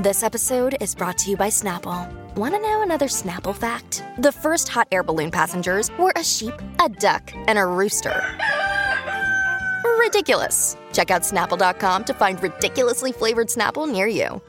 This episode is brought to you by Snapple. Want to know another Snapple fact? The first hot air balloon passengers were a sheep, a duck, and a rooster. Ridiculous. Check out snapple.com to find ridiculously flavored Snapple near you.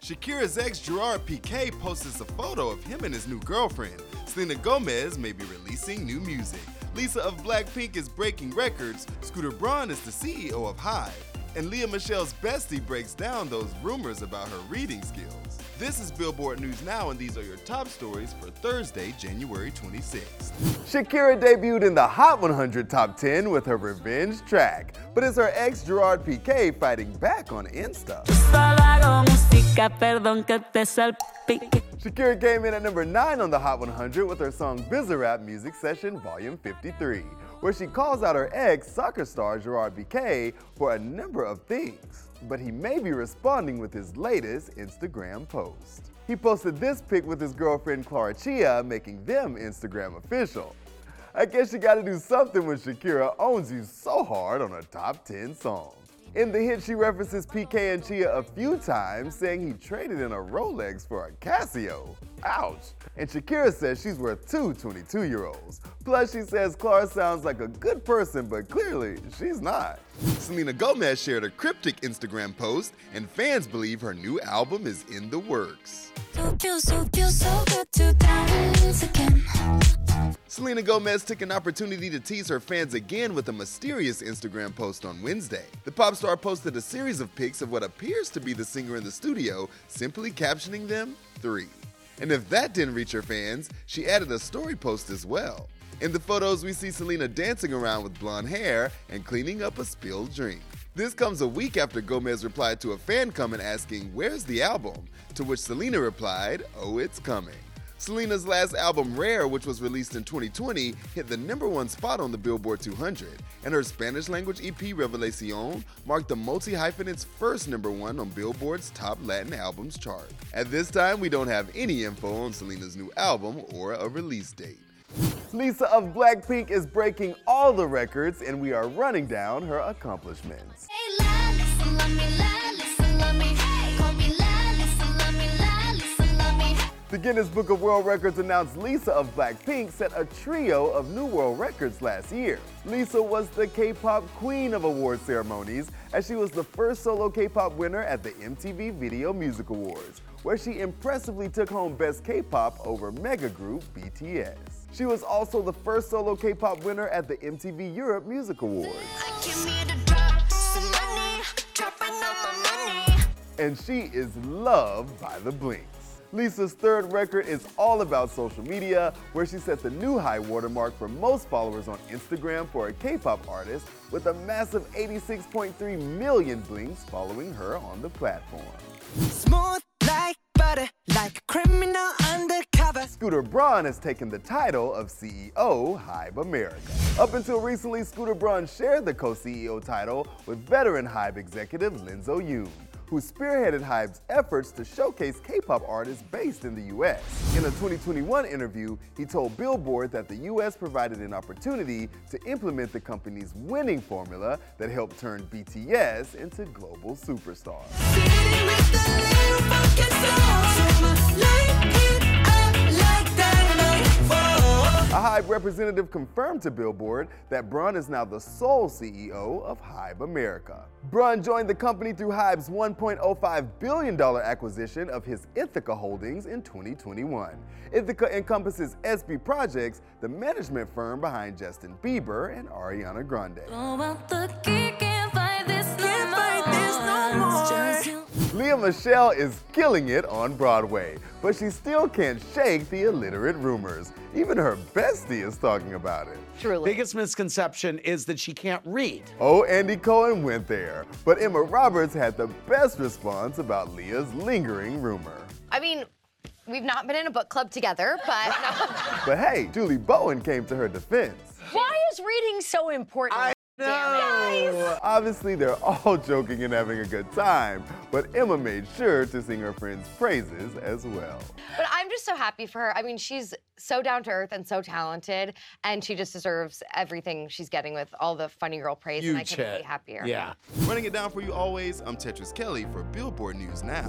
Shakira's ex Gerard Piqué posts a photo of him and his new girlfriend. Selena Gomez may be releasing new music. Lisa of Blackpink is breaking records. Scooter Braun is the CEO of Hybe. And Lea Michele's bestie breaks down those rumors about her reading skills. This is Billboard News Now, and these are your top stories for Thursday, January 26th. Shakira debuted in the Hot 100 Top 10 with her revenge track, but it's her ex Gerard Piqué fighting back on Insta. Shakira came in at number 9 on the Hot 100 with her song Bizarrap Music Session Volume 53 where she calls out her ex, soccer star Gerard Piqué, for a number of things. But he may be responding with his latest Instagram post. He posted this pic with his girlfriend Clara Chia, making them Instagram official. I guess you gotta do something when Shakira owns you so hard on a top 10 song. In the hit, she references Piqué and Chia a few times, saying he traded in a Rolex for a Casio. Ouch. And Shakira says she's worth two 22 year olds. Plus, she says Clara sounds like a good person, but clearly she's not. Selena Gomez shared a cryptic Instagram post, and fans believe her new album is in the works. Selena Gomez took an opportunity to tease her fans again with a mysterious Instagram post on Wednesday. The pop star posted a series of pics of what appears to be the singer in the studio, simply captioning them three. And if that didn't reach her fans, she added a story post as well. In the photos, we see Selena dancing around with blonde hair and cleaning up a spilled drink. This comes a week after Gomez replied to a fan comment asking, Where's the album? To which Selena replied, Oh, it's coming. Selena's last album, Rare, which was released in 2020, hit the number one spot on the Billboard 200, and her Spanish language EP, Revelacion, marked the multi hyphenate's first number one on Billboard's top Latin albums chart. At this time, we don't have any info on Selena's new album or a release date. Lisa of Blackpink is breaking all the records, and we are running down her accomplishments. The Guinness Book of World Records announced Lisa of Blackpink set a trio of new world records last year. Lisa was the K-pop queen of award ceremonies as she was the first solo K-pop winner at the MTV Video Music Awards, where she impressively took home Best K-pop over mega group BTS. She was also the first solo K-pop winner at the MTV Europe Music Awards. And she is loved by the Blinks. Lisa's third record is all about social media, where she set the new high watermark for most followers on Instagram for a K-pop artist with a massive 86.3 million blinks following her on the platform. Smooth like butter, like criminal undercover. Scooter Braun has taken the title of CEO Hybe America. Up until recently, Scooter Braun shared the co-CEO title with veteran Hybe executive Lenzo Yoon who spearheaded Hybe's efforts to showcase K-pop artists based in the US. In a 2021 interview, he told Billboard that the US provided an opportunity to implement the company's winning formula that helped turn BTS into global superstars. A Hybe representative confirmed to Billboard that Braun is now the sole CEO of Hybe America. Braun joined the company through Hybe's $1.05 billion acquisition of his Ithaca holdings in 2021. Ithaca encompasses SB Projects, the management firm behind Justin Bieber and Ariana Grande. Lea Michele is killing it on Broadway, but she still can't shake the illiterate rumors. Even her bestie is talking about it. Truly. Biggest misconception is that she can't read. Oh, Andy Cohen went there, but Emma Roberts had the best response about Lea's lingering rumor. I mean, we've not been in a book club together, but. But hey, Julie Bowen came to her defense. Why is reading so important? I know. Obviously, they're all joking and having a good time, but Emma made sure to sing her friend's praises as well. but I'm just so happy for her. I mean, she's so down to earth and so talented, and she just deserves everything she's getting with all the funny girl praise. you and I Huge couldn't hit. be happier. Yeah. Running it down for you always, I'm Tetris Kelly for Billboard News Now.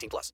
18 plus.